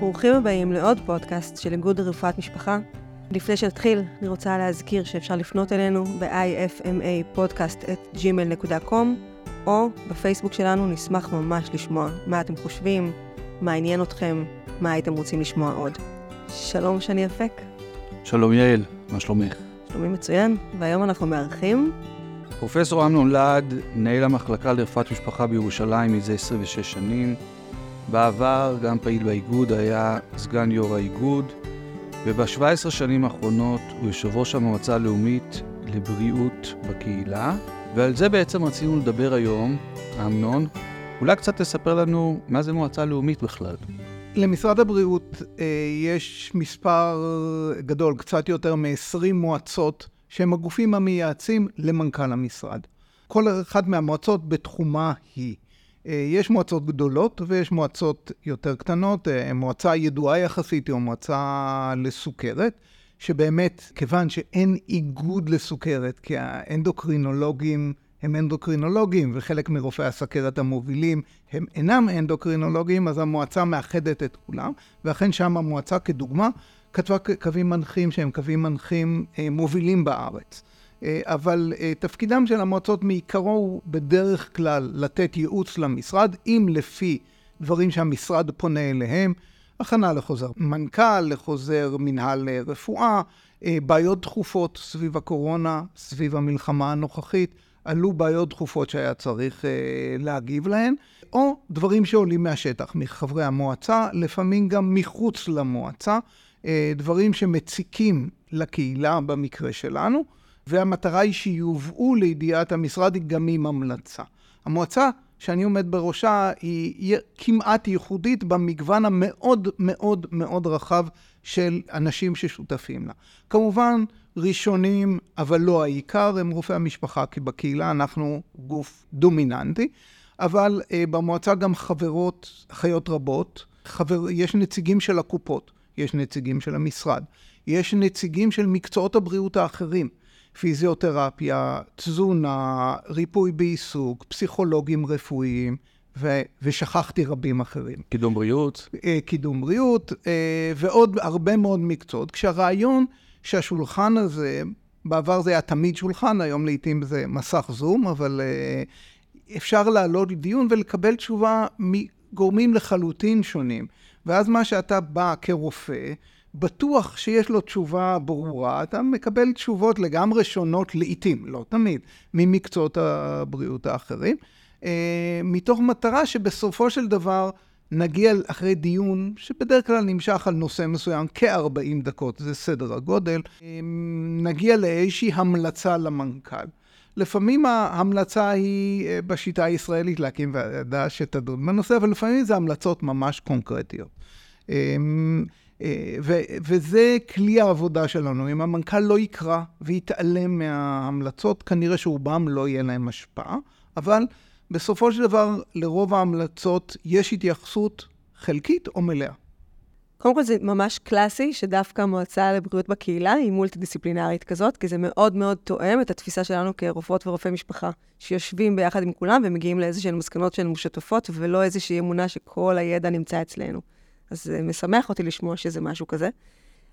ברוכים הבאים לעוד פודקאסט של איגוד רפואת משפחה. לפני שנתחיל, אני רוצה להזכיר שאפשר לפנות אלינו ב-ifma podcast@gmail.com או בפייסבוק שלנו, נשמח ממש לשמוע מה אתם חושבים, מה עניין אתכם, מה הייתם רוצים לשמוע עוד. שלום שני אפק. שלום יעל, מה שלומך? שלומי מצוין, והיום אנחנו מארחים פרופסור אמנון להד, מנהל המחלקה לרפואת משפחה בירושלים מזה 26 שנים. בעבר גם פעיל באיגוד, היה סגן יו"ר האיגוד, וב-17 שנים האחרונות הוא יושב ראש המועצה הלאומית לבריאות בקהילה, ועל זה בעצם רצינו לדבר היום, אמנון. אולי קצת תספר לנו מה זה מועצה לאומית בכלל. למשרד הבריאות אה, יש מספר גדול, קצת יותר מ-20 מועצות שהם הגופים המייעצים למנכ"ל המשרד. כל אחת מהמועצות בתחומה היא. אה, יש מועצות גדולות ויש מועצות יותר קטנות, אה, מועצה ידועה יחסית היא מועצה לסוכרת, שבאמת, כיוון שאין איגוד לסוכרת, כי האנדוקרינולוגים הם אנדוקרינולוגים, וחלק מרופאי הסכרת המובילים הם אינם אנדוקרינולוגים, אז המועצה מאחדת את כולם, ואכן שם המועצה כדוגמה כתבה קווים מנחים שהם קווים מנחים אה, מובילים בארץ. אה, אבל אה, תפקידם של המועצות מעיקרו הוא בדרך כלל לתת ייעוץ למשרד, אם לפי דברים שהמשרד פונה אליהם, הכנה לחוזר מנכ"ל, לחוזר מנהל רפואה, בעיות דחופות סביב הקורונה, סביב המלחמה הנוכחית, עלו בעיות דחופות שהיה צריך להגיב להן, או דברים שעולים מהשטח, מחברי המועצה, לפעמים גם מחוץ למועצה. אה, דברים שמציקים לקהילה במקרה שלנו, והמטרה היא שיובאו לידיעת המשרד גם עם המלצה. המועצה שאני עומד בראשה היא כמעט ייחודית במגוון המאוד מאוד מאוד רחב של אנשים ששותפים לה. כמובן, ראשונים, אבל לא העיקר, הם רופאי המשפחה, כי בקהילה אנחנו גוף דומיננטי, אבל uh, במועצה גם חברות, אחיות רבות, חבר, יש נציגים של הקופות. יש נציגים של המשרד, יש נציגים של מקצועות הבריאות האחרים, פיזיותרפיה, תזונה, ריפוי בעיסוק, פסיכולוגים רפואיים, ו- ושכחתי רבים אחרים. קידום בריאות. אה, קידום בריאות, אה, ועוד הרבה מאוד מקצועות. כשהרעיון שהשולחן הזה, בעבר זה היה תמיד שולחן, היום לעיתים זה מסך זום, אבל אה, אפשר לעלות לדיון ולקבל תשובה מגורמים לחלוטין שונים. ואז מה שאתה בא כרופא, בטוח שיש לו תשובה ברורה, אתה מקבל תשובות לגמרי שונות לעיתים, לא תמיד, ממקצועות הבריאות האחרים, אה, מתוך מטרה שבסופו של דבר נגיע אחרי דיון שבדרך כלל נמשך על נושא מסוים כ-40 דקות, זה סדר הגודל, אה, נגיע לאיזושהי המלצה למנכ"ל. לפעמים ההמלצה היא אה, בשיטה הישראלית להקים ועדה שתדון בנושא, אבל לפעמים זה המלצות ממש קונקרטיות. אה, וזה כלי העבודה שלנו. אם המנכ"ל לא יקרא ויתעלם מההמלצות, כנראה שרובם לא יהיה להם השפעה, אבל בסופו של דבר, לרוב ההמלצות יש התייחסות חלקית או מלאה. קודם כל זה ממש קלאסי שדווקא המועצה לבריאות בקהילה היא מולטי-דיסציפלינרית כזאת, כי זה מאוד מאוד תואם את התפיסה שלנו כרופאות ורופאי משפחה, שיושבים ביחד עם כולם ומגיעים לאיזשהן מסקנות שהן משותפות, ולא איזושהי אמונה שכל הידע נמצא אצלנו. אז זה משמח אותי לשמוע שזה משהו כזה.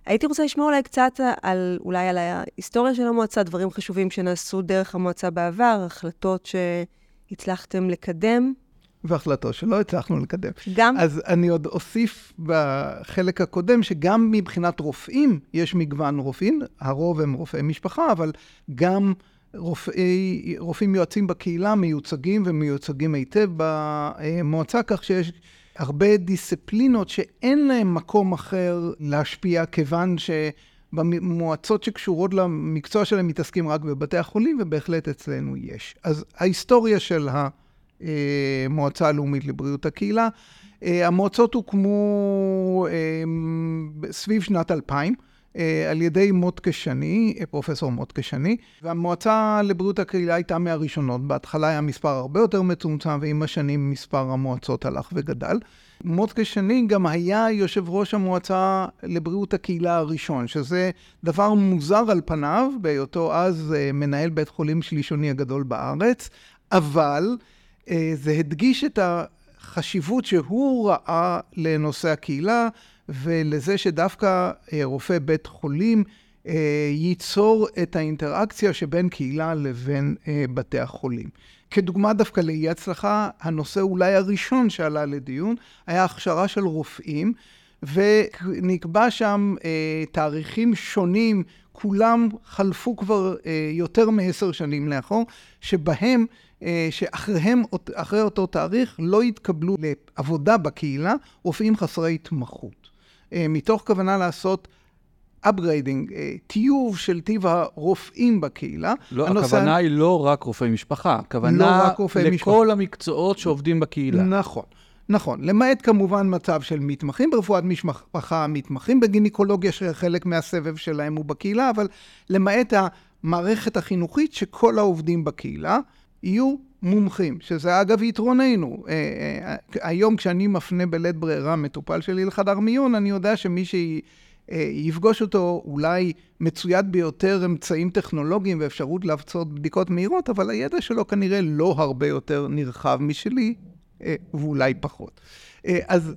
הייתי רוצה לשמוע אולי קצת על, אולי על ההיסטוריה של המועצה, דברים חשובים שנעשו דרך המועצה בעבר, החלטות שהצלחתם לקדם. והחלטות שלא הצלחנו לקדם. גם? אז אני עוד אוסיף בחלק הקודם, שגם מבחינת רופאים, יש מגוון רופאים, הרוב הם רופאי משפחה, אבל גם רופאי, רופאים יועצים בקהילה מיוצגים ומיוצגים היטב במועצה, כך שיש הרבה דיסציפלינות שאין להם מקום אחר להשפיע, כיוון ש... במועצות שקשורות למקצוע שלהם מתעסקים רק בבתי החולים, ובהחלט אצלנו יש. אז ההיסטוריה של. המועצה הלאומית לבריאות הקהילה. אה, המועצות הוקמו אה, סביב שנת 2000. אה, על ידי מוטקה שני, פרופסור מוטקה שני, והמועצה לבריאות הקהילה הייתה מהראשונות. בהתחלה היה מספר הרבה יותר מצומצם, ועם השנים מספר המועצות הלך וגדל. מוטקה שני גם היה יושב ראש המועצה לבריאות הקהילה הראשון, שזה דבר מוזר על פניו, בהיותו אז מנהל בית חולים שלישוני הגדול בארץ, אבל אה, זה הדגיש את החשיבות שהוא ראה לנושא הקהילה ולזה שדווקא אה, רופא בית חולים אה, ייצור את האינטראקציה שבין קהילה לבין אה, בתי החולים. כדוגמה דווקא לאי הצלחה, הנושא אולי הראשון שעלה לדיון היה הכשרה של רופאים, ונקבע שם תאריכים שונים, כולם חלפו כבר יותר מעשר שנים לאחור, שבהם, שאחריהם, אחרי אותו תאריך, לא התקבלו לעבודה בקהילה רופאים חסרי התמחות. אה, מתוך כוונה לעשות upgrading, אה, טיוב של טיב הרופאים בקהילה. לא, הנושא... הכוונה היא לא רק רופאי משפחה, הכוונה לא רק רופאי לכל משפחה. המקצועות שעובדים בקהילה. נכון. נכון, למעט כמובן מצב של מתמחים ברפואת משפחה, מתמחים בגינקולוגיה, שחלק מהסבב שלהם הוא בקהילה, אבל למעט המערכת החינוכית שכל העובדים בקהילה יהיו מומחים, שזה אגב יתרוננו. אה, אה, היום כשאני מפנה בלית ברירה מטופל שלי לחדר מיון, אני יודע שמי שהיא... אה, יפגוש אותו אולי מצויד ביותר אמצעים טכנולוגיים ואפשרות להפצות בדיקות מהירות, אבל הידע שלו כנראה לא הרבה יותר נרחב משלי, אה, ואולי פחות. אז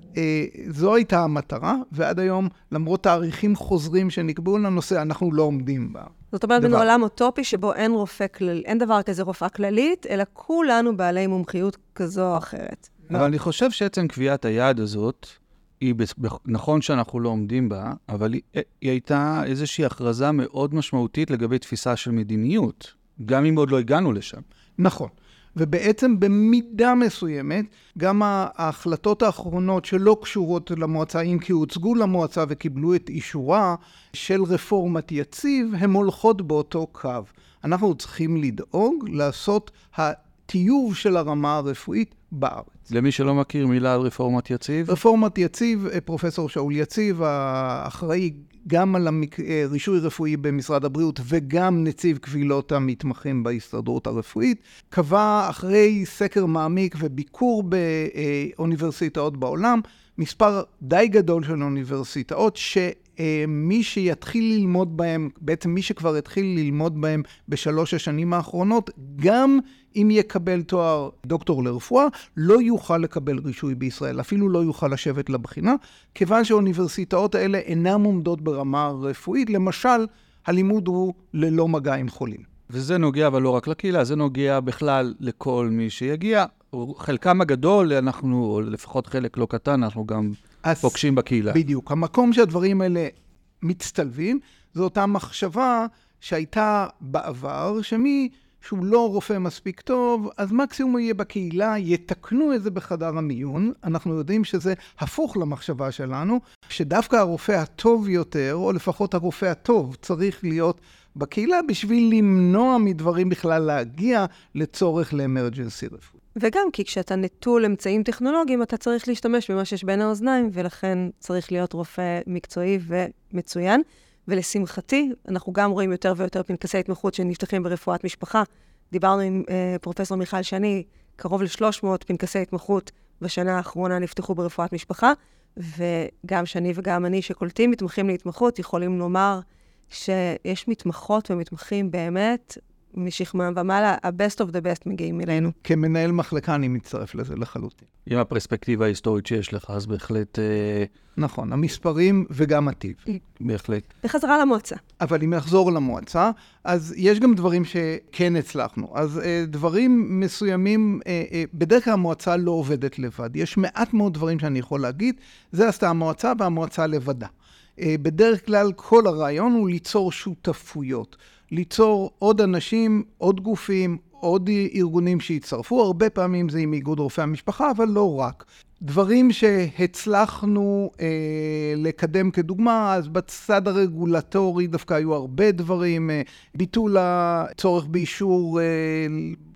זו הייתה המטרה, ועד היום, למרות תאריכים חוזרים שנקבעו לנושא, אנחנו לא עומדים בה. זאת אומרת, בין עולם אוטופי שבו אין רופא כללי, אין דבר כזה רופאה כללית, אלא כולנו בעלי מומחיות כזו או אחרת. אבל אני חושב שעצם קביעת היעד הזאת, היא, נכון שאנחנו לא עומדים בה, אבל היא, היא הייתה איזושהי הכרזה מאוד משמעותית לגבי תפיסה של מדיניות, גם אם עוד לא הגענו לשם. נכון. ובעצם במידה מסוימת, גם ההחלטות האחרונות שלא קשורות למועצה, אם כי הוצגו למועצה וקיבלו את אישורה של רפורמת יציב, הן הולכות באותו קו. אנחנו צריכים לדאוג לעשות הטיוב של הרמה הרפואית בארץ. למי שלא מכיר מילה על רפורמת יציב? רפורמת יציב, אה, פרופסור שאול יציב, האחראי גם על אה, רפואי במשרד הבריאות וגם נציב קבילות המתמחים בהסתדרות הרפואית, קבע אחרי סקר מעמיק וביקור באוניברסיטאות בעולם, מספר די גדול של אוניברסיטאות, שמי שיתחיל ללמוד בהם, בעצם מי שכבר התחיל ללמוד בהם בשלוש השנים האחרונות, גם אם יקבל תואר דוקטור לרפואה, לא יוכל לקבל רישוי בישראל, אפילו לא יוכל לשבת לבחינה, כיוון שהאוניברסיטאות האלה אינן עומדות ברמה רפואית. למשל, הלימוד הוא ללא מגע עם חולים. וזה נוגע אבל לא רק לקהילה, זה נוגע בכלל לכל מי שיגיע. חלקם הגדול, אנחנו, או לפחות חלק לא קטן, אנחנו גם פוגשים בקהילה. בדיוק. המקום שהדברים האלה מצטלבים, זו אותה מחשבה שהייתה בעבר, שמי שהוא לא רופא מספיק טוב, אז מקסימום הוא יהיה בקהילה, יתקנו את זה בחדר המיון. אנחנו יודעים שזה הפוך למחשבה שלנו, שדווקא הרופא הטוב יותר, או לפחות הרופא הטוב, צריך להיות בקהילה בשביל למנוע מדברים בכלל להגיע לצורך לאמרג'נסי רפואי. וגם כי כשאתה נטול אמצעים טכנולוגיים, אתה צריך להשתמש במה שיש בין האוזניים, ולכן צריך להיות רופא מקצועי ומצוין. ולשמחתי, אנחנו גם רואים יותר ויותר פנקסי התמחות שנפתחים ברפואת משפחה. דיברנו עם uh, פרופסור מיכל שני, קרוב ל-300 פנקסי התמחות בשנה האחרונה נפתחו ברפואת משפחה, וגם שני וגם אני שקולטים מתמחים להתמחות יכולים לומר שיש מתמחות ומתמחים באמת משכמם ומעלה, ה-best of the best מגיעים אלינו. כמנהל מחלקה אני מצטרף לזה לחלוטין. עם הפרספקטיבה ההיסטורית שיש לך, אז בהחלט... אה... נכון, המספרים וגם הטיב. בהחלט. בחזרה למועצה. אבל אם נחזור למועצה, אז יש גם דברים שכן הצלחנו. אז אה, דברים מסוימים, אה, אה, בדרך כלל המועצה לא עובדת לבד. יש מעט מאוד דברים שאני יכול להגיד, זה עשתה המועצה והמועצה לבדה. אה, בדרך כלל כל הרעיון הוא ליצור שותפויות. ליצור עוד אנשים, עוד גופים, עוד ארגונים שיצטרפו, הרבה פעמים זה עם איגוד רופאי המשפחה, אבל לא רק. דברים שהצלחנו אה, לקדם כדוגמה, אז בצד הרגולטורי דווקא היו הרבה דברים, אה, ביטול הצורך באישור אה,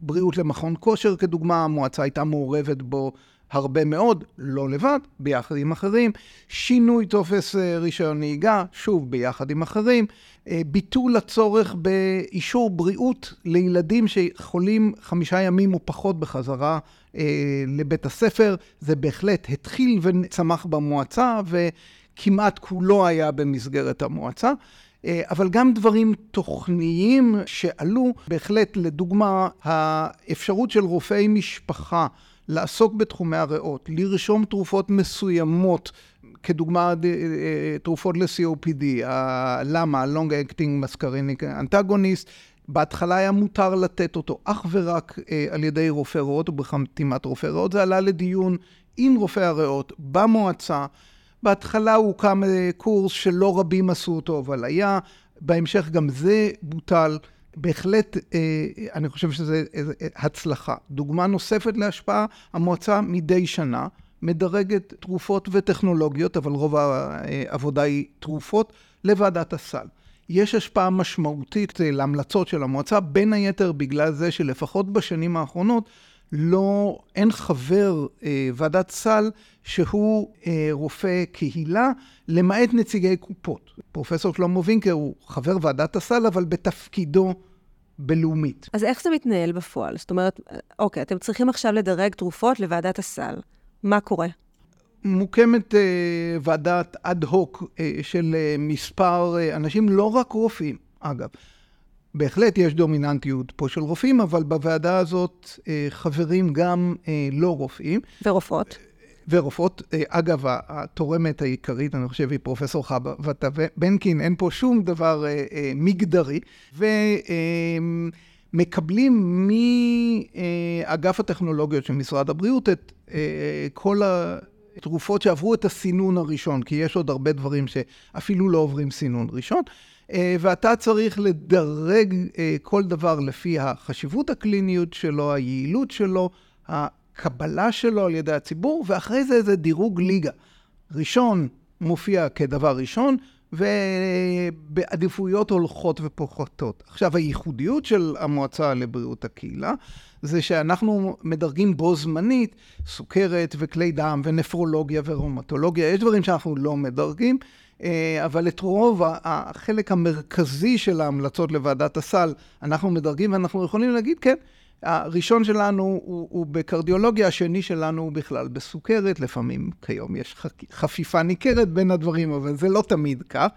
בריאות למכון כושר כדוגמה, המועצה הייתה מעורבת בו הרבה מאוד, לא לבד, ביחד עם אחרים, שינוי טופס אה, רישיון נהיגה, שוב, ביחד עם אחרים, אה, ביטול הצורך באישור בריאות לילדים שחולים חמישה ימים או פחות בחזרה אה, לבית הספר, זה בהחלט התחיל וצמח במועצה וכמעט כולו היה במסגרת המועצה. אבל גם דברים תוכניים שעלו, בהחלט, לדוגמה, האפשרות של רופאי משפחה לעסוק בתחומי הריאות, לרשום תרופות מסוימות, כדוגמה אה, תרופות ל-COPD, למה, ה-Long Acting Muscarinic Antagonist, בהתחלה היה מותר לתת אותו אך ורק אה, על ידי רופא ריאות ובחתימת רופא ריאות. זה עלה לדיון עם רופא הריאות במועצה. בהתחלה הוקם אה, קורס שלא רבים עשו אותו, אבל היה. בהמשך גם זה בוטל. בהחלט, אה, אני חושב שזו הצלחה. דוגמה נוספת להשפעה, המועצה מדי שנה מדרגת תרופות וטכנולוגיות, אבל רוב העבודה היא תרופות, לוועדת הסל. יש השפעה משמעותית להמלצות של המועצה, בין היתר בגלל זה שלפחות בשנים האחרונות לא, אין חבר אה, ועדת סל שהוא אה, רופא קהילה, למעט נציגי קופות. פרופסור שלמה וינקר הוא חבר ועדת הסל, אבל בתפקידו בלאומית. אז איך זה מתנהל בפועל? זאת אומרת, אוקיי, אתם צריכים עכשיו לדרג תרופות לוועדת הסל. מה קורה? מוקמת uh, ועדת אד הוק uh, של uh, מספר uh, אנשים, לא רק רופאים, אגב. בהחלט יש דומיננטיות פה של רופאים, אבל בוועדה הזאת uh, חברים גם uh, לא רופאים. ורופאות. ורופאות. Uh, אגב, התורמת העיקרית, אני חושב, היא פרופסור חווה בנקין, אין פה שום דבר מגדרי. ומקבלים מאגף הטכנולוגיות של משרד הבריאות את כל ה... תרופות שעברו את הסינון הראשון, כי יש עוד הרבה דברים שאפילו לא עוברים סינון ראשון, אה, ואתה צריך לדרג אה, כל דבר לפי החשיבות הקליניות שלו, היעילות שלו, הקבלה שלו על ידי הציבור, ואחרי זה זה דירוג ליגה. ראשון מופיע כדבר ראשון, ובעדיפויות הולכות ופוחתות. עכשיו, הייחודיות של המועצה לבריאות הקהילה זה שאנחנו מדרגים בו זמנית סוכרת וכלי דם ונפרולוגיה וראומטולוגיה. יש דברים שאנחנו לא מדרגים, אה, אבל את רוב החלק המרכזי של ההמלצות לוועדת הסל אנחנו מדרגים, ואנחנו יכולים להגיד, כן, הראשון שלנו הוא, הוא בקרדיולוגיה, השני שלנו הוא בכלל בסוכרת, לפעמים כיום יש חפיפה ניכרת בין הדברים, אבל זה לא תמיד כך.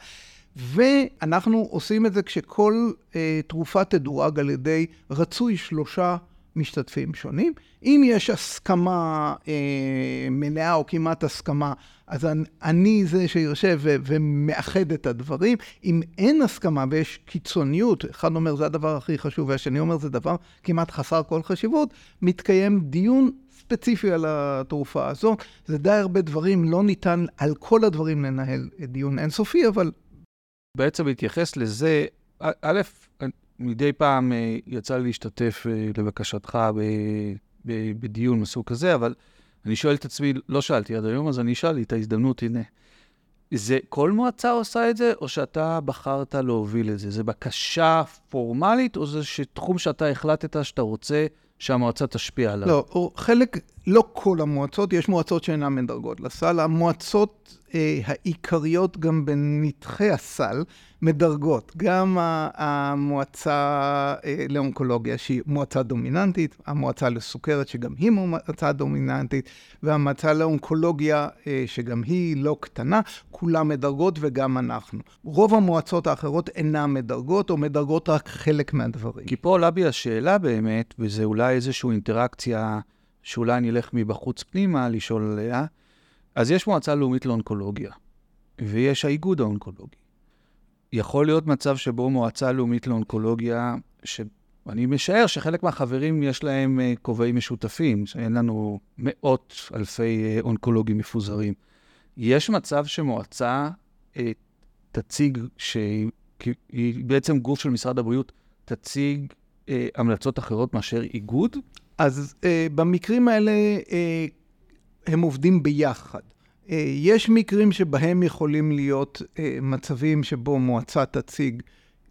ואנחנו עושים את זה כשכל אה, תרופה תדורג על ידי רצוי שלושה משתתפים שונים. אם יש הסכמה אה, מלאה או כמעט הסכמה, אז אני זה שיושב ו- ומאחד את הדברים. אם אין הסכמה ויש קיצוניות, אחד אומר זה הדבר הכי חשוב והשני אומר זה דבר כמעט חסר כל חשיבות, מתקיים דיון ספציפי על התרופה הזאת. זה די הרבה דברים, לא ניתן על כל הדברים לנהל דיון אינסופי, אבל... בעצם להתייחס לזה, א', מדי פעם אה, יצא לי להשתתף אה, לבקשתך בדיון מסוג כזה, אבל אני שואל את עצמי, לא שאלתי עד היום, אז אני אשאל לי את ההזדמנות, הנה. זה כל מועצה עושה את זה, או שאתה בחרת להוביל את זה? זה בקשה פורמלית, או זה תחום שאתה החלטת שאתה רוצה שהמועצה תשפיע עליו? לא, חלק, לא כל המועצות, יש מועצות שאינן מדרגות לסל. המועצות אה, העיקריות גם בנתחי הסל מדרגות. גם המועצה אה, לאונקולוגיה, שהיא מועצה דומיננטית, המועצה לסוכרת, שגם היא מועצה דומיננטית, והמועצה לאונקולוגיה, אה, שגם היא לא קטנה, כולם מדרגות וגם אנחנו. רוב המועצות האחרות אינן מדרגות, או מדרגות רק חלק מהדברים. כי פה עולה בי השאלה באמת, וזה אולי איזושהי אינטראקציה שאולי אני אלך מבחוץ פנימה לשאול עליה. אז יש מועצה לאומית לאונקולוגיה, ויש האיגוד האונקולוגי. יכול להיות מצב שבו מועצה לאומית לאונקולוגיה, שאני משער שחלק מהחברים יש להם uh, כובעים משותפים, שאין לנו מאות אלפי uh, אונקולוגים מפוזרים. יש מצב שמועצה uh, תציג, שהיא בעצם גוף של משרד הבריאות, תציג המלצות אחרות מאשר איגוד? אז uh, במקרים האלה uh, הם עובדים ביחד. אה, יש מקרים שבהם יכולים להיות אה, מצבים שבו מועצה תציג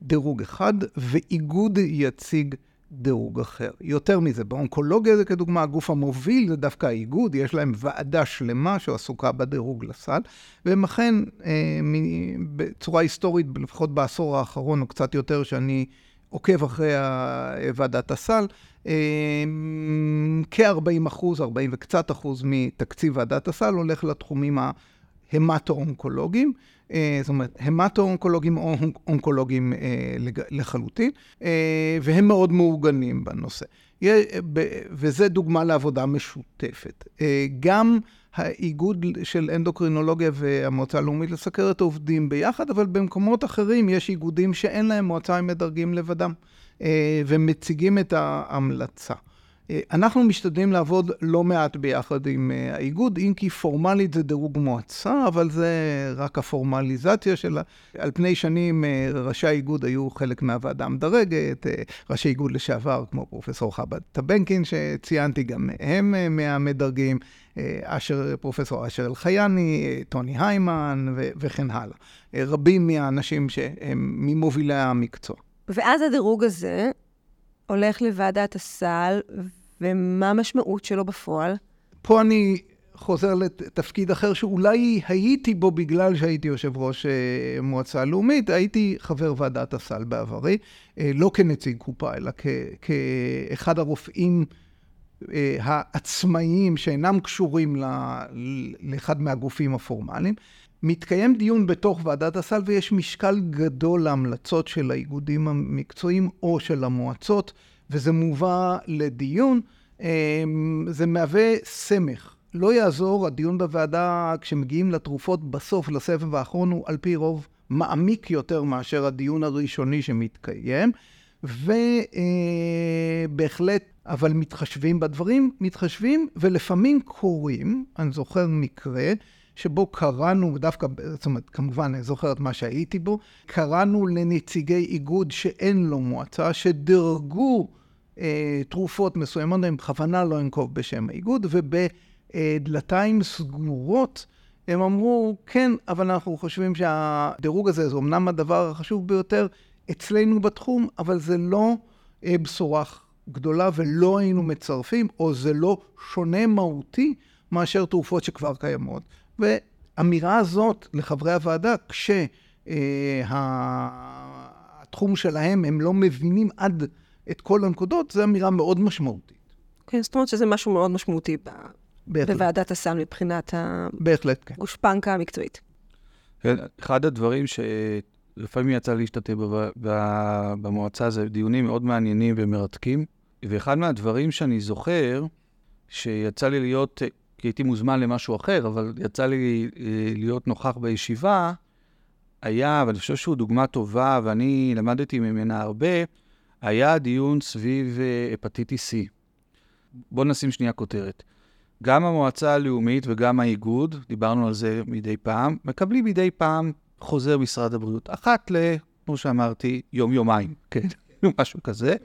דירוג אחד ואיגוד יציג דירוג אחר. יותר מזה, באונקולוגיה זה כדוגמה, הגוף המוביל זה דווקא האיגוד, יש להם ועדה שלמה שעסוקה בדירוג לסל, והם אכן, אה, בצורה היסטורית, לפחות בעשור האחרון או קצת יותר, שאני עוקב אחרי ועדת הסל, אמ, כ-40 אחוז, 40 וקצת אחוז מתקציב ועדת הסל הולך לתחומים ההמטו-אונקולוגיים. אה, זאת אומרת, המטו-אונקולוגים או אונקולוגים אה, לחלוטין, אה, והם מאוד מעוגנים בנושא. וזה דוגמה לעבודה משותפת. גם האיגוד של אנדוקרינולוגיה והמועצה הלאומית לסכרת עובדים ביחד, אבל במקומות אחרים יש איגודים שאין להם מועצה עם מדרגים לבדם, ומציגים את ההמלצה. אנחנו משתדלים לעבוד לא מעט ביחד עם אה, האיגוד, אם כי פורמלית זה דירוג מועצה, אבל זה רק הפורמליזציה שלה. על פני שנים אה, ראשי האיגוד היו חלק מהוועדה המדרגת, אה, ראשי איגוד לשעבר, כמו פרופסור חב"ד טבנקין, שציינתי, גם הם מהמדרגים, אשר, פרופסור אשר אלחייני, טוני היימן ו- וכן הלאה. רבים מהאנשים שהם ממובילי המקצוע. ואז הדירוג הזה הולך לוועדת הסל, ומה המשמעות שלו בפועל? פה אני חוזר לתפקיד אחר שאולי הייתי בו בגלל שהייתי יושב ראש אה, מועצה לאומית, הייתי חבר ועדת הסל בעברי, אה, לא כנציג קופה, אלא כ- כאחד הרופאים אה, העצמאיים שאינם קשורים לאחד מהגופים הפורמליים. מתקיים דיון בתוך ועדת הסל ויש משקל גדול להמלצות של האיגודים המקצועיים או של המועצות, וזה מובא לדיון. אמ, זה מהווה סמך. לא יעזור, הדיון בוועדה, כשמגיעים לתרופות בסוף, לסבב האחרון, הוא על פי רוב מעמיק יותר מאשר הדיון הראשוני שמתקיים, ובהחלט, אבל מתחשבים בדברים, מתחשבים, ולפעמים קורים, אני זוכר מקרה, שבו קראנו, דווקא, זאת אומרת, כמובן, אני זוכר את מה שהייתי בו, קראנו לנציגי איגוד שאין לו מועצה, שדירגו אה, תרופות מסוימות, אני בכוונה לא אנקוב בשם האיגוד, ובדלתיים סגורות הם אמרו, כן, אבל אנחנו חושבים שהדירוג הזה, זה אמנם הדבר החשוב ביותר אצלנו בתחום, אבל זה לא אה, בשורה גדולה ולא היינו מצרפים, או זה לא שונה מהותי מאשר תרופות שכבר קיימות. ואמירה הזאת לחברי הוועדה, כשהתחום אה, שלהם, הם לא מבינים עד את כל הנקודות, זו אמירה מאוד משמעותית. כן, זאת אומרת שזה משהו מאוד משמעותי ב... בוועדת הסל מבחינת הגושפנקה כן. המקצועית. כן, אחד הדברים שלפעמים יצא להשתתף במועצה זה דיונים מאוד מעניינים ומרתקים, ואחד מהדברים שאני זוכר, שיצא לי להיות כי הייתי מוזמן למשהו אחר, אבל יצא לי אה, להיות נוכח בישיבה, היה, ואני חושב שהוא דוגמה טובה, ואני למדתי ממנה הרבה, היה דיון סביב אה, הפטיטיס C. בואו נשים שנייה כותרת. גם המועצה הלאומית וגם האיגוד, דיברנו על זה מדי פעם, מקבלים מדי פעם חוזר משרד הבריאות. אחת ל, כמו שאמרתי, יום-יומיים, כן? משהו כזה.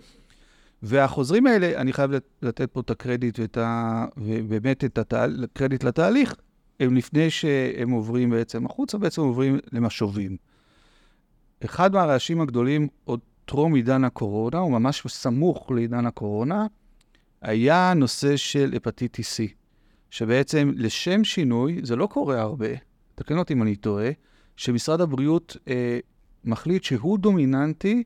והחוזרים האלה, אני חייב לתת פה את הקרדיט ואת ה... ובאמת את הקרדיט לתהליך, הם לפני שהם עוברים בעצם החוצה, בעצם עוברים למשובים. אחד מהרעשים הגדולים, עוד טרום עידן הקורונה, הוא ממש סמוך לעידן הקורונה, היה נושא של הפטיטיס C, שבעצם לשם שינוי, זה לא קורה הרבה, תקן אותי אם אני טועה, שמשרד הבריאות אה, מחליט שהוא דומיננטי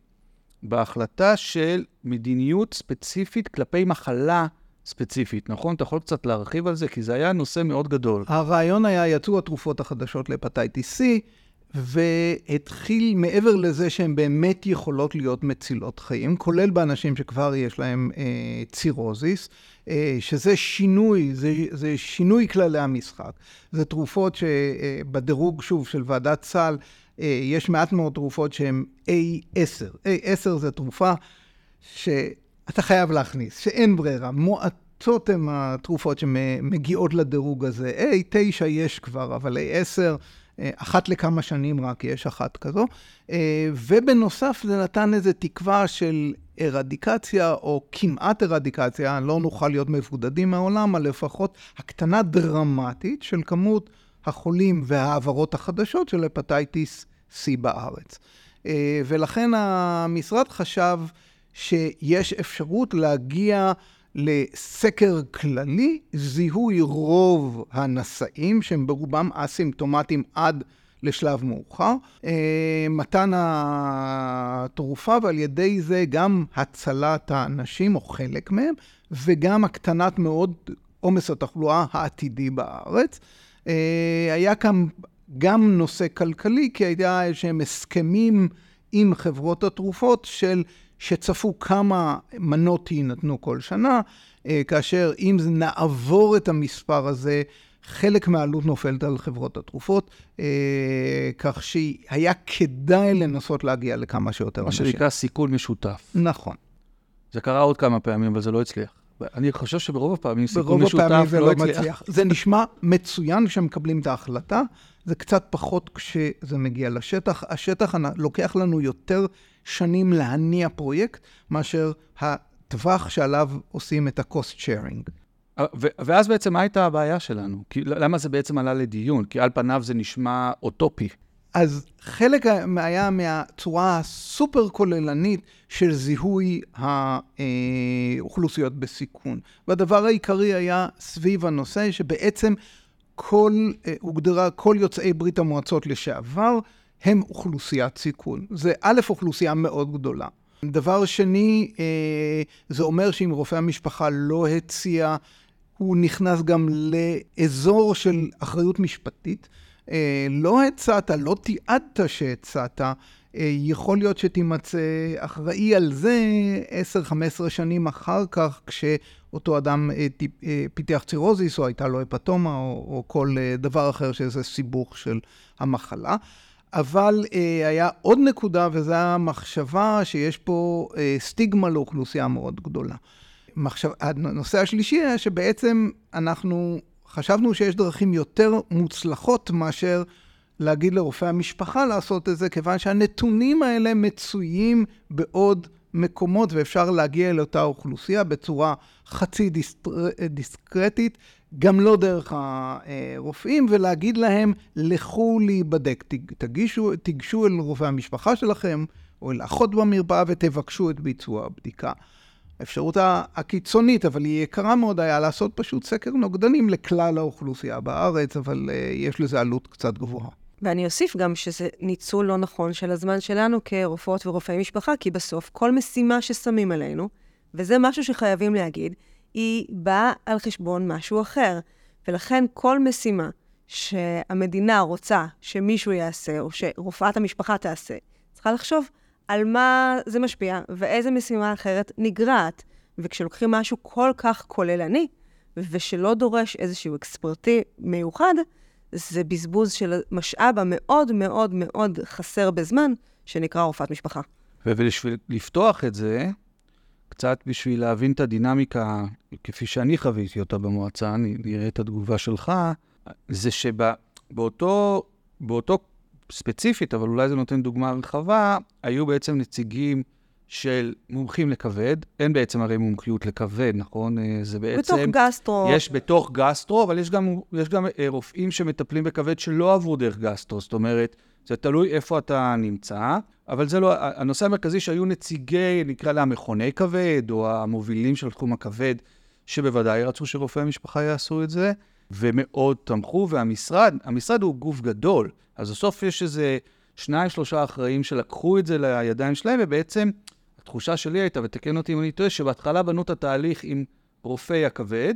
בהחלטה של מדיניות ספציפית כלפי מחלה ספציפית, נכון? אתה יכול קצת להרחיב על זה? כי זה היה נושא מאוד גדול. הרעיון היה, יצאו התרופות החדשות להפטייטיס C, והתחיל מעבר לזה שהן באמת יכולות להיות מצילות חיים, כולל באנשים שכבר יש להם אה, צירוזיס, אה, שזה שינוי, זה, זה שינוי כללי המשחק. זה תרופות שבדירוג, אה, שוב, של ועדת סל, אה, יש מעט מאוד תרופות שהן A10. A10 זה תרופה שאתה חייב להכניס, שאין ברירה. מועטות הן התרופות שמגיעות לדירוג הזה. A9 יש כבר, אבל A10, אה, אחת לכמה שנים רק יש אחת כזו. אה, ובנוסף זה נתן איזו תקווה של ארדיקציה, או כמעט ארדיקציה, לא נוכל להיות מבודדים מהעולם, אבל לפחות הקטנה דרמטית של כמות החולים וההעברות החדשות של הפטייטיס C בארץ. אה, ולכן המשרד חשב שיש אפשרות להגיע לסקר כללי, זיהוי רוב הנשאים, שהם ברובם אסימפטומטיים עד לשלב מאוחר, אה, מתן התרופה ועל ידי זה גם הצלת האנשים, או חלק מהם, וגם הקטנת מאוד עומס התחלואה העתידי בארץ. אה, היה כאן גם נושא כלכלי, כי היה איזשהם הסכמים עם חברות התרופות של שצפו כמה מנות יינתנו כל שנה, אה, כאשר אם נעבור את המספר הזה, חלק מהעלות נופלת על חברות התרופות, אה, כך שהיה כדאי לנסות להגיע לכמה שיותר מה אנשים. שנקרא סיכון משותף. נכון. זה קרה עוד כמה פעמים, אבל זה לא הצליח. אני חושב שברוב הפעמים ברוב משותף הפעמים זה לא לא הצליח. מצליח. זה נשמע מצוין כשמקבלים את ההחלטה, זה קצת פחות כשזה מגיע לשטח. השטח לוקח לנו יותר שנים להניע פרויקט, מאשר הטווח שעליו עושים את ה-cost sharing. ואז בעצם מה הייתה הבעיה שלנו? כי, למה זה בעצם עלה לדיון? כי על פניו זה נשמע אוטופי. אז חלק היה מהצורה הסופר כוללנית של זיהוי האוכלוסיות בסיכון. והדבר העיקרי היה סביב הנושא שבעצם כל, אה, הוגדרה, כל יוצאי ברית המועצות לשעבר הם אוכלוסיית סיכון. זה א', אוכלוסייה מאוד גדולה. דבר שני, אה, זה אומר שאם רופא המשפחה לא הציע, הוא נכנס גם לאזור של אחריות משפטית. אה, לא הצעת, לא תיעדת שהצעת, אה, יכול להיות שתימצא אחראי על זה 10-15 שנים אחר כך, כשאותו אדם אה, פיתח צירוזיס, או הייתה לו הפטומה, או, או כל דבר אחר שזה סיבוך של המחלה. אבל אה, היה עוד נקודה, וזו המחשבה שיש פה אה, סטיגמה לאוכלוסייה מאוד גדולה. מחשב... הנושא השלישי היה שבעצם אנחנו חשבנו שיש דרכים יותר מוצלחות מאשר להגיד לרופא המשפחה לעשות את זה, כיוון שהנתונים האלה מצויים בעוד מקומות ואפשר להגיע אל אותה אוכלוסייה בצורה חצי דיסטר... דיסקרטית, גם לא דרך הרופאים, ולהגיד להם, לכו להיבדק, תגישו, תיגשו אל רופא המשפחה שלכם, או אל אחות במרפאה ותבקשו את ביצוע הבדיקה. האפשרות הקיצונית, אבל היא יקרה מאוד, היה לעשות פשוט סקר נוגדנים לכלל האוכלוסייה בארץ, אבל uh, יש לזה עלות קצת גבוהה. ואני אוסיף גם שזה ניצול לא נכון של הזמן שלנו כרופאות ורופאי משפחה, כי בסוף כל משימה ששמים עלינו, וזה משהו שחייבים להגיד, היא באה על חשבון משהו אחר. ולכן כל משימה שהמדינה רוצה שמישהו יעשה, או שרופאת המשפחה תעשה, צריכה לחשוב על מה זה משפיע ואיזה משימה אחרת נגרעת. וכשלוקחים משהו כל כך כוללני, ושלא דורש איזשהו אקספרטי מיוחד, זה בזבוז של משאב המאוד מאוד מאוד חסר בזמן, שנקרא רופאת משפחה. ובשביל לפתוח את זה, קצת בשביל להבין את הדינמיקה, כפי שאני חוויתי אותה במועצה, אני אראה את התגובה שלך, זה שבאותו, באותו ספציפית, אבל אולי זה נותן דוגמה רחבה, היו בעצם נציגים של מומחים לכבד. אין בעצם הרי מומחיות לכבד, נכון? זה בעצם... בתוך גסטרו. יש בתוך גסטרו, אבל יש גם, יש גם רופאים שמטפלים בכבד שלא עברו דרך גסטרו. זאת אומרת, זה תלוי איפה אתה נמצא, אבל זה לא... הנושא המרכזי שהיו נציגי, נקרא לה מכוני כבד, או המובילים של תחום הכבד, שבוודאי רצו שרופאי המשפחה יעשו את זה, ומאוד תמכו, והמשרד, המשרד הוא גוף גדול, אז בסוף יש איזה שניים, שלושה אחראים שלקחו את זה לידיים שלהם, ובעצם התחושה שלי הייתה, ותקן אותי אם אני טועה, שבהתחלה בנו את התהליך עם רופאי הכבד,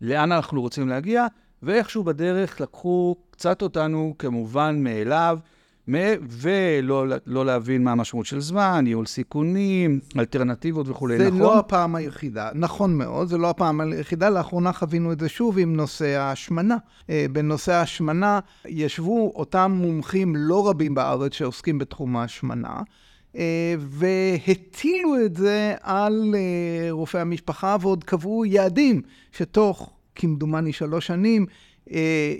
לאן אנחנו רוצים להגיע, ואיכשהו בדרך לקחו קצת אותנו כמובן מאליו, ולא לא להבין מה המשמעות של זמן, ניהול סיכונים, אלטרנטיבות וכולי, זה נכון? זה לא הפעם היחידה, נכון מאוד, זה לא הפעם היחידה, לאחרונה חווינו את זה שוב עם נושא ההשמנה. בנושא ההשמנה ישבו אותם מומחים לא רבים בארץ שעוסקים בתחום ההשמנה. והטילו את זה על רופאי המשפחה ועוד קבעו יעדים שתוך כמדומני שלוש שנים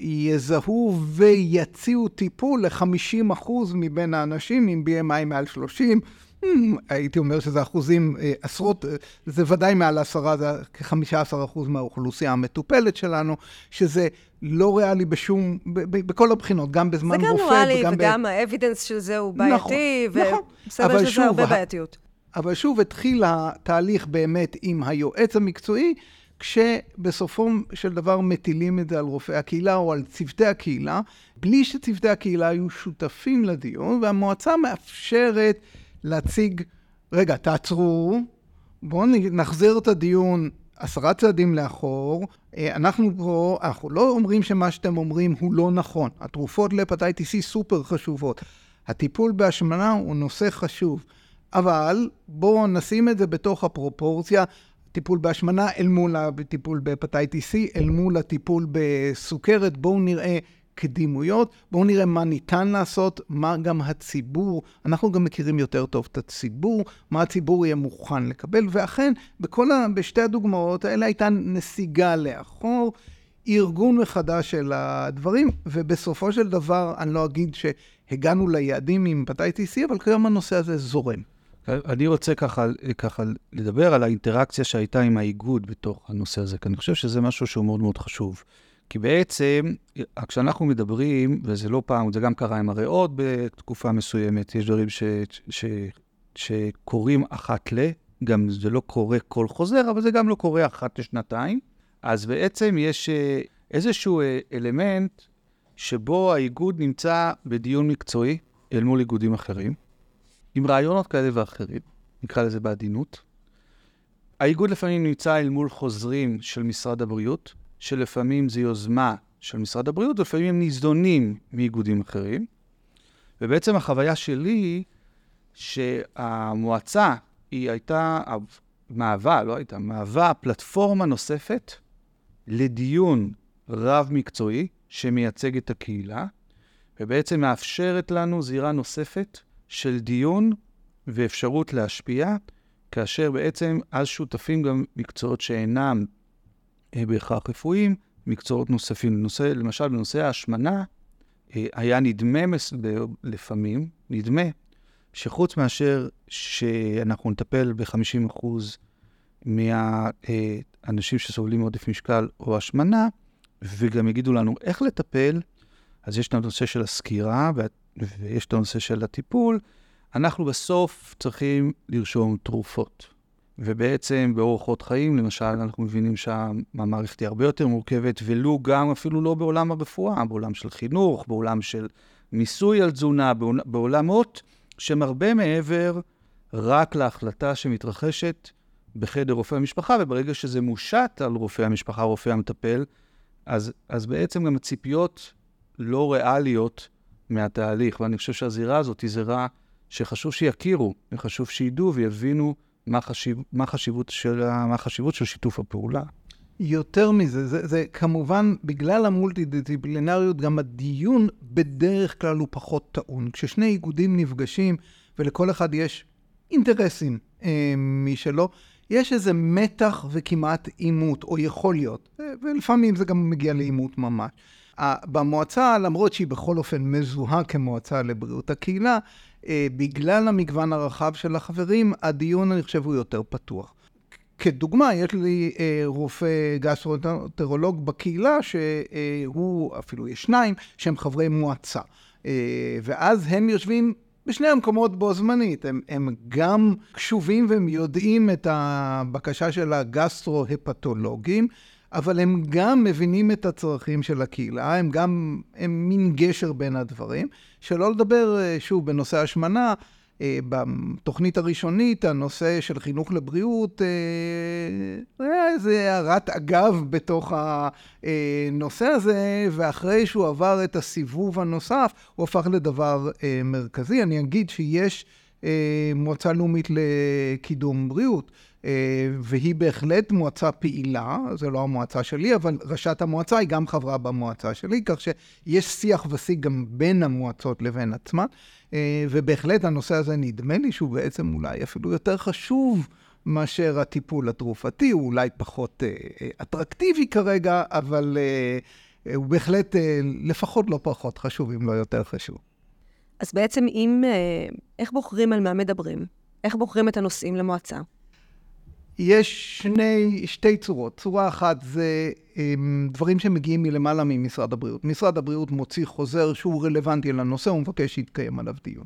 יזהו ויציעו טיפול ל-50% מבין האנשים עם BMI מעל 30. הייתי אומר שזה אחוזים, עשרות, זה ודאי מעל עשרה, זה כ-15% מהאוכלוסייה המטופלת שלנו, שזה לא ריאלי בשום, בכל הבחינות, גם בזמן רופא וגם ריאלי, וגם האבידנס של זה הוא בעייתי, ומסתבר שזה הרבה בעייתיות. אבל שוב, התחיל התהליך באמת עם היועץ המקצועי, כשבסופו של דבר מטילים את זה על רופאי הקהילה או על צוותי הקהילה, בלי שצוותי הקהילה היו שותפים לדיון, והמועצה מאפשרת להציג, רגע, תעצרו, בואו נחזיר את הדיון עשרה צעדים לאחור, אנחנו פה, אנחנו לא אומרים שמה שאתם אומרים הוא לא נכון. התרופות להפטייטיס C סופר חשובות. הטיפול בהשמנה הוא נושא חשוב. אבל בואו נשים את זה בתוך הפרופורציה, טיפול בהשמנה אל מול הטיפול בהפטייטיס C, אל מול הטיפול בסוכרת, בואו נראה קדימויות, בואו נראה מה ניתן לעשות, מה גם הציבור, אנחנו גם מכירים יותר טוב את הציבור, מה הציבור יהיה מוכן לקבל, ואכן, בכל ה... בשתי הדוגמאות האלה הייתה נסיגה לאחור. ארגון מחדש של הדברים, ובסופו של דבר, אני לא אגיד שהגענו ליעדים עם פטייטיס C, אבל כיום הנושא הזה זורם. אני רוצה ככה, ככה לדבר על האינטראקציה שהייתה עם האיגוד בתוך הנושא הזה, כי אני חושב שזה משהו שהוא מאוד מאוד חשוב. כי בעצם, כשאנחנו מדברים, וזה לא פעם, זה גם קרה עם הריאות בתקופה מסוימת, יש דברים ש, ש, שקורים אחת ל, גם זה לא קורה כל חוזר, אבל זה גם לא קורה אחת לשנתיים. אז בעצם יש אה, איזשהו אה, אלמנט שבו האיגוד נמצא בדיון מקצועי אל מול איגודים אחרים, עם רעיונות כאלה ואחרים, נקרא לזה בעדינות. האיגוד לפעמים נמצא אל מול חוזרים של משרד הבריאות, שלפעמים זו יוזמה של משרד הבריאות, ולפעמים הם ניזונים מאיגודים אחרים. ובעצם החוויה שלי היא שהמועצה היא הייתה, מהווה, לא הייתה, מהווה פלטפורמה נוספת לדיון רב-מקצועי שמייצג את הקהילה, ובעצם מאפשרת לנו זירה נוספת של דיון ואפשרות להשפיע, כאשר בעצם אז שותפים גם מקצועות שאינם אה, בהכרח רפואיים, מקצועות נוספים. לנושא, למשל, בנושא ההשמנה, אה, היה נדמה מס, לפעמים, נדמה, שחוץ מאשר שאנחנו נטפל ב-50% מהאנשים שסובלים מעודף משקל או השמנה, וגם יגידו לנו איך לטפל, אז יש את הנושא של הסקירה ויש את הנושא של הטיפול. אנחנו בסוף צריכים לרשום תרופות. ובעצם באורחות חיים, למשל, אנחנו מבינים שהמערכת היא הרבה יותר מורכבת, ולו גם אפילו לא בעולם הרפואה, בעולם של חינוך, בעולם של מיסוי על תזונה, בעולמות שהם הרבה מעבר רק להחלטה שמתרחשת בחדר רופא המשפחה, וברגע שזה מושת על רופא המשפחה, רופא המטפל, אז, אז בעצם גם הציפיות לא ריאליות מהתהליך. ואני חושב שהזירה הזאת היא זירה שחשוב שיכירו, וחשוב שידעו ויבינו מה, חשיב, מה, חשיבות של, מה החשיבות של שיתוף הפעולה. יותר מזה, זה, זה כמובן, בגלל המולטי-דיסציפלינריות, גם הדיון בדרך כלל הוא פחות טעון. כששני איגודים נפגשים, ולכל אחד יש אינטרסים אה, משלו, יש איזה מתח וכמעט עימות, או יכול להיות, ולפעמים זה גם מגיע לעימות ממש. במועצה, למרות שהיא בכל אופן מזוהה כמועצה לבריאות הקהילה, אה, בגלל המגוון הרחב של החברים, הדיון, אני חושב, הוא יותר פתוח. כדוגמה, יש לי אה, רופא גסטרונטרולוג בקהילה, שהוא, אפילו יש שניים, שהם חברי מועצה. אה, ואז הם יושבים בשני המקומות בו זמנית. הם, הם גם קשובים והם יודעים את הבקשה של הגסטרו-הפתולוגים, אבל הם גם מבינים את הצרכים של הקהילה, הם גם, הם מין גשר בין הדברים. שלא לדבר, אה, שוב, בנושא השמנה, אה, בתוכנית הראשונית, הנושא של חינוך לבריאות, אה, היה איזה הערת אגב בתוך הנושא הזה, ואחרי שהוא עבר את הסיבוב הנוסף, הוא הפך לדבר מרכזי. אני אגיד שיש מועצה לאומית לקידום בריאות. והיא בהחלט מועצה פעילה, זה לא המועצה שלי, אבל ראשת המועצה היא גם חברה במועצה שלי, כך שיש שיח ושיג גם בין המועצות לבין עצמן, ובהחלט הנושא הזה נדמה לי שהוא בעצם אולי אפילו יותר חשוב מאשר הטיפול התרופתי, הוא אולי פחות אטרקטיבי כרגע, אבל הוא בהחלט לפחות לא פחות חשוב, אם לא יותר חשוב. אז בעצם אם, איך בוחרים על מה מדברים? איך בוחרים את הנושאים למועצה? יש שני, שתי צורות. צורה אחת זה הם, דברים שמגיעים מלמעלה ממשרד הבריאות. משרד הבריאות מוציא חוזר שהוא רלוונטי לנושא, הוא מבקש שיתקיים עליו דיון.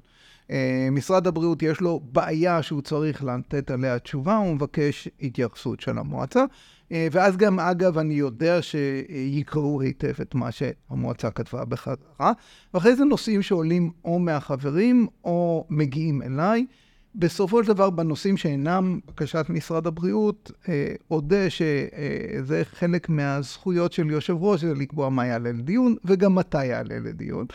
אה, משרד הבריאות יש לו בעיה שהוא צריך לתת עליה תשובה, הוא מבקש התייחסות של המועצה. אה, ואז גם, אגב, אני יודע שיקראו היטב את מה שהמועצה כתבה בחזרה. ואחרי זה נושאים שעולים או מהחברים או מגיעים אליי. בסופו של דבר, בנושאים שאינם בקשת משרד הבריאות, אה, אודה שזה חלק מהזכויות של יושב ראש, זה לקבוע מה יעלה לדיון וגם מתי יעלה לדיון.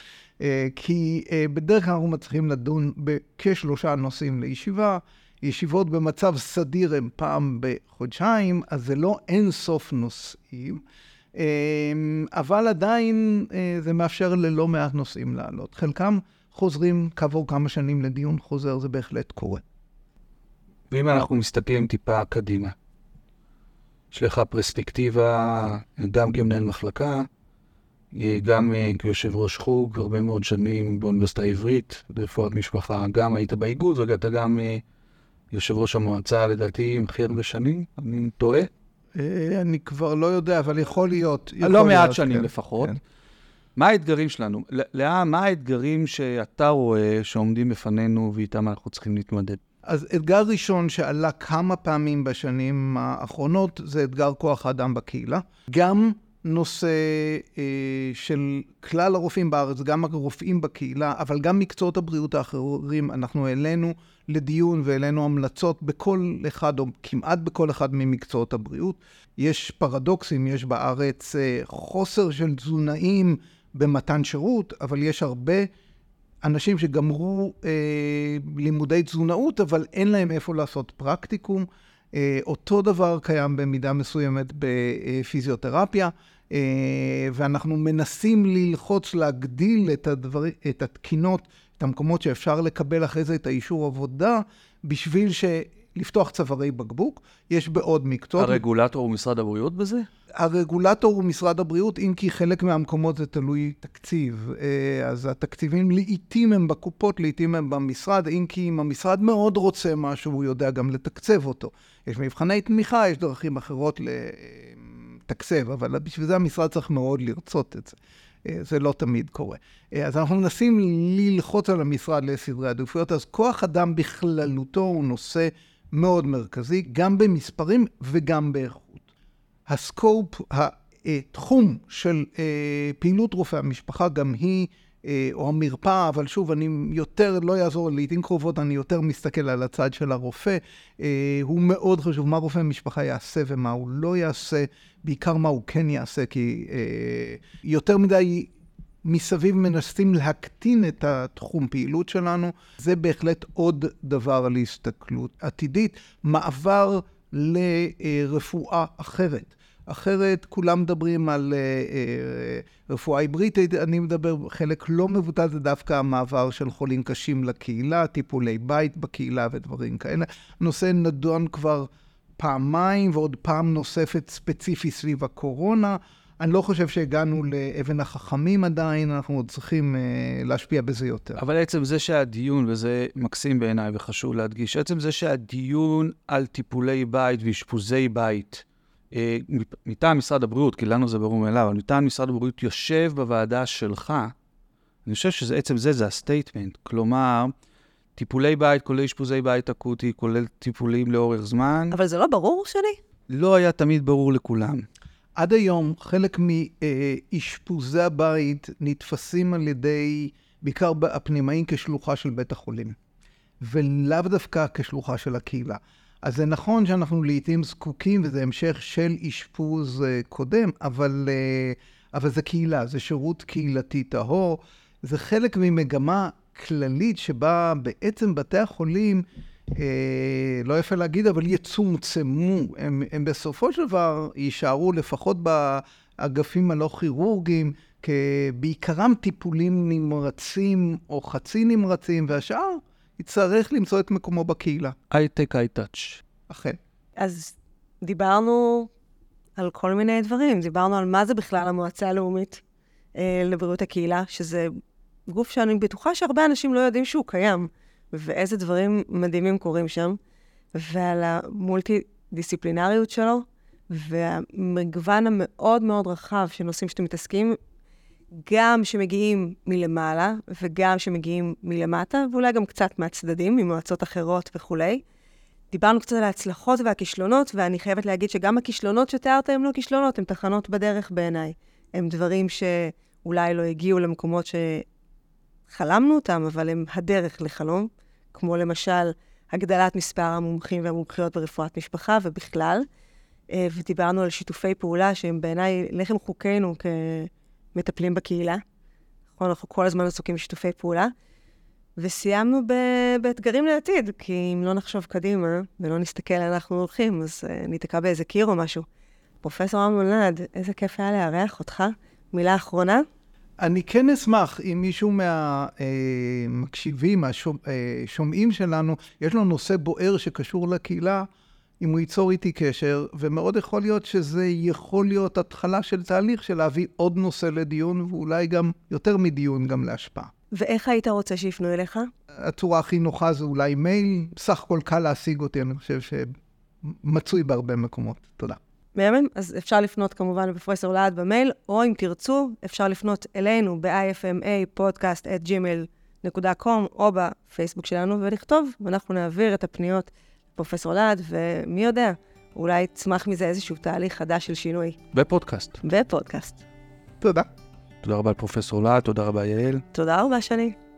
אה, כי אה, בדרך כלל אנחנו מצליחים לדון בכשלושה נושאים לישיבה. ישיבות במצב סדיר הם פעם בחודשיים, אז זה לא אין סוף נושאים. אבל עדיין זה מאפשר ללא מעט נושאים לעלות. חלקם חוזרים כעבור כמה שנים לדיון חוזר, זה בהחלט קורה. ואם אנחנו מסתכלים טיפה קדימה, יש לך פרספקטיבה גם כמנהל מחלקה, גם אה, כיושב ראש חוג, הרבה מאוד שנים באוניברסיטה העברית, ברפואת משפחה, גם היית באיגוד ואתה גם אה, יושב ראש המועצה, לדעתי, עם הכי הרבה שנים, אני טועה? אה, אני כבר לא יודע, אבל יכול להיות. יכול לא מעט שנים כן, לפחות. כן. מה האתגרים שלנו? לאן, מה האתגרים שאתה רואה שעומדים בפנינו ואיתם אנחנו צריכים להתמודד? אז אתגר ראשון שעלה כמה פעמים בשנים האחרונות זה אתגר כוח האדם בקהילה. גם נושא אה, של כלל הרופאים בארץ, גם הרופאים בקהילה, אבל גם מקצועות הבריאות האחרים, אנחנו העלינו לדיון והעלינו המלצות בכל אחד, או כמעט בכל אחד ממקצועות הבריאות. יש פרדוקסים, יש בארץ אה, חוסר של תזונאים במתן שירות, אבל יש הרבה אנשים שגמרו אה, לימודי תזונאות, אבל אין להם איפה לעשות פרקטיקום. אה, אותו דבר קיים במידה מסוימת בפיזיותרפיה, אה, ואנחנו מנסים ללחוץ להגדיל את, הדבר, את התקינות, את המקומות שאפשר לקבל אחרי זה את האישור עבודה, בשביל ש... לפתוח צווארי בקבוק, יש בעוד מקצועות. הרגולטור הוא משרד הבריאות בזה? הרגולטור הוא משרד הבריאות, אם כי חלק מהמקומות זה תלוי תקציב. אה, אז התקציבים לעיתים הם בקופות, לעיתים הם במשרד, אם כי אם המשרד מאוד רוצה משהו, הוא יודע גם לתקצב אותו. יש מבחני תמיכה, יש דרכים אחרות לתקצב, אבל בשביל זה המשרד צריך מאוד לרצות את זה. אה, זה לא תמיד קורה. אה, אז אנחנו מנסים ללחוץ על המשרד לסדרי עדיפויות, אז כוח אדם בכללותו הוא נושא מאוד מרכזי, גם במספרים וגם באיכות. הסקופ, התחום של אה, פעילות רופא המשפחה, גם היא, אה, או המרפאה, אבל שוב, אני יותר, לא יעזור, לעיתים קרובות אני יותר מסתכל על הצד של הרופא. אה, הוא מאוד חשוב, מה רופא המשפחה יעשה ומה הוא לא יעשה, בעיקר מה הוא כן יעשה, כי יותר מדי מסביב מנסים להקטין את התחום פעילות שלנו. זה בהחלט עוד דבר על הסתכלות עתידית. מעבר לרפואה אחרת. אחרת כולם מדברים על uh, uh, רפואה היברידית, אני מדבר, חלק לא מבוטל זה דווקא המעבר של חולים קשים לקהילה, טיפולי בית בקהילה ודברים כאלה. הנושא נדון כבר פעמיים ועוד פעם נוספת ספציפי סביב הקורונה. אני לא חושב שהגענו לאבן החכמים עדיין, אנחנו עוד צריכים אה, להשפיע בזה יותר. אבל עצם זה שהדיון, וזה מקסים בעיניי וחשוב להדגיש, עצם זה שהדיון על טיפולי בית ואשפוזי בית, אה, מטעם משרד הבריאות, כי לנו זה ברור מאליו, אבל מטעם משרד הבריאות יושב בוועדה שלך, אני חושב שעצם זה, זה ה statement. כלומר, טיפולי בית, כולל אשפוזי בית אקוטי, כולל טיפולים לאורך זמן. אבל זה לא ברור שלי? לא היה תמיד ברור לכולם. עד היום חלק מאשפוזי הבית נתפסים על ידי, בעיקר הפנימאים, כשלוחה של בית החולים, ולאו דווקא כשלוחה של הקהילה. אז זה נכון שאנחנו לעיתים זקוקים, וזה המשך של אשפוז uh, קודם, אבל, uh, אבל זה קהילה, זה שירות קהילתי טהור, זה חלק ממגמה כללית שבה בעצם בתי החולים אה, לא יפה להגיד, אבל יצומצמו. הם, הם בסופו של דבר יישארו לפחות באגפים הלא כירורגיים, בעיקרם טיפולים נמרצים או חצי נמרצים, והשאר יצטרך למצוא את מקומו בקהילה. הייטק, הייטאץ'. אכן. אז דיברנו על כל מיני דברים. דיברנו על מה זה בכלל המועצה הלאומית אה, לבריאות הקהילה, שזה גוף שאני בטוחה שהרבה אנשים לא יודעים שהוא קיים. ואיזה דברים מדהימים קורים שם, ועל המולטי-דיסציפלינריות שלו, והמגוון המאוד מאוד רחב של נושאים שאתם מתעסקים, גם שמגיעים מלמעלה וגם שמגיעים מלמטה, ואולי גם קצת מהצדדים, ממועצות אחרות וכולי. דיברנו קצת על ההצלחות והכישלונות, ואני חייבת להגיד שגם הכישלונות שתיארת הם לא כישלונות, הם תחנות בדרך בעיניי. הם דברים שאולי לא הגיעו למקומות ש... חלמנו אותם, אבל הם הדרך לחלום, כמו למשל הגדלת מספר המומחים והמומחיות ברפואת משפחה ובכלל. אה, ודיברנו על שיתופי פעולה שהם בעיניי לחם חוקינו כמטפלים בקהילה. נכון, אנחנו כל הזמן עסוקים בשיתופי פעולה. וסיימנו ב- באתגרים לעתיד, כי אם לא נחשוב קדימה ולא נסתכל לאן אנחנו הולכים, אז uh, ניתקע באיזה קיר או משהו. פרופסור אמנון נד, איזה כיף היה לארח אותך. מילה אחרונה? אני כן אשמח אם מישהו מהמקשיבים, השומעים שלנו, יש לו נושא בוער שקשור לקהילה, אם הוא ייצור איתי קשר, ומאוד יכול להיות שזה יכול להיות התחלה של תהליך של להביא עוד נושא לדיון, ואולי גם יותר מדיון, גם להשפעה. ואיך היית רוצה שיפנו אליך? הצורה הכי נוחה זה אולי מייל, סך הכל קל להשיג אותי, אני חושב שמצוי בהרבה מקומות. תודה. מהמם, אז אפשר לפנות כמובן לפרופסור להט במייל, או אם תרצו, אפשר לפנות אלינו ב-ifma podcast@gmail.com או בפייסבוק שלנו ולכתוב, ואנחנו נעביר את הפניות לפרופסור להט, ומי יודע, אולי יצמח מזה איזשהו תהליך חדש של שינוי. בפודקאסט. בפודקאסט. תודה. תודה רבה לפרופסור להט, תודה רבה יעל. תודה רבה, שני.